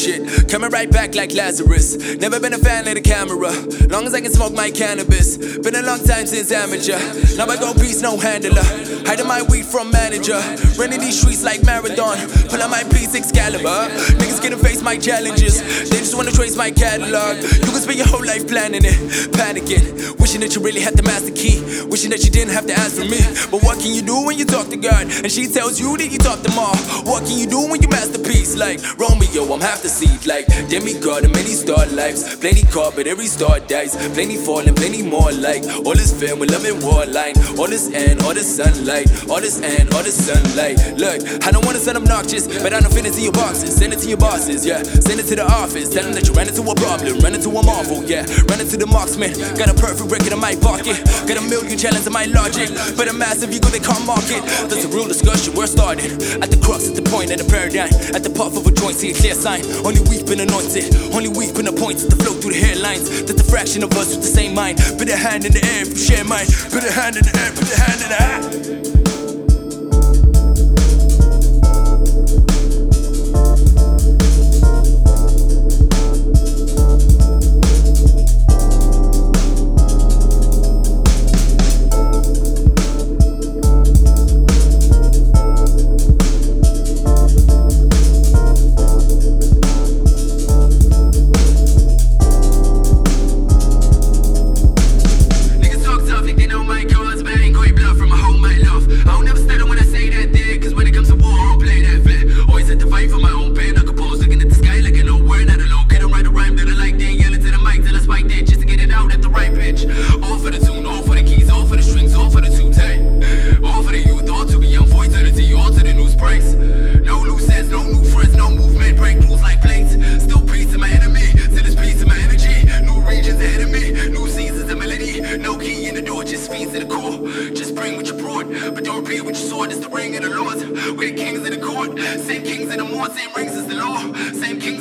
shit right back like Lazarus. Never been a fan of the camera. Long as I can smoke my cannabis. Been a long time since amateur. Now I go peace, no handler. Hiding my weed from manager. Running these streets like marathon. Pull out my piece Excalibur. Niggas gonna face my challenges. They just wanna trace my catalog. You can spend your whole life planning it, panicking. Wishing that you really had the master key. Wishing that you didn't have to ask for me. But what can you do when you talk to God? And she tells you that you talk them all. What can you do when you masterpiece? Like Romeo, I'm half the seed. Like demigod in many star lives. Plenty caught, but every star dies. Plenty falling, plenty more like. All this film with love and war line. All this end, all this sunlight. All this end, all this sunlight. Look, I don't wanna sound obnoxious, but I don't fit into your boxes. Send it to your bosses, yeah. Send it to the office. Tell them that you ran into a problem. Ran into a marvel, yeah. Ran into the marksman. Got a perfect record in my pocket. Got a million challenges in my logic. But a massive ego they can't market. That's a real discussion, we're starting. At the crux, at the point, at the paradigm. At the puff of a joint, see a clear sign. Only we've been anointed. Only we've been appointed to flow through the hairlines. That's a fraction of us with the same mind. Put a hand in the air if you share mine. Put a hand in the air, put a hand in the air. I don't ever stay to win sword. But don't repeat what you sword, it's the ring of the Lord. We're kings in the court, same kings in the morn, same rings as the law, same kings.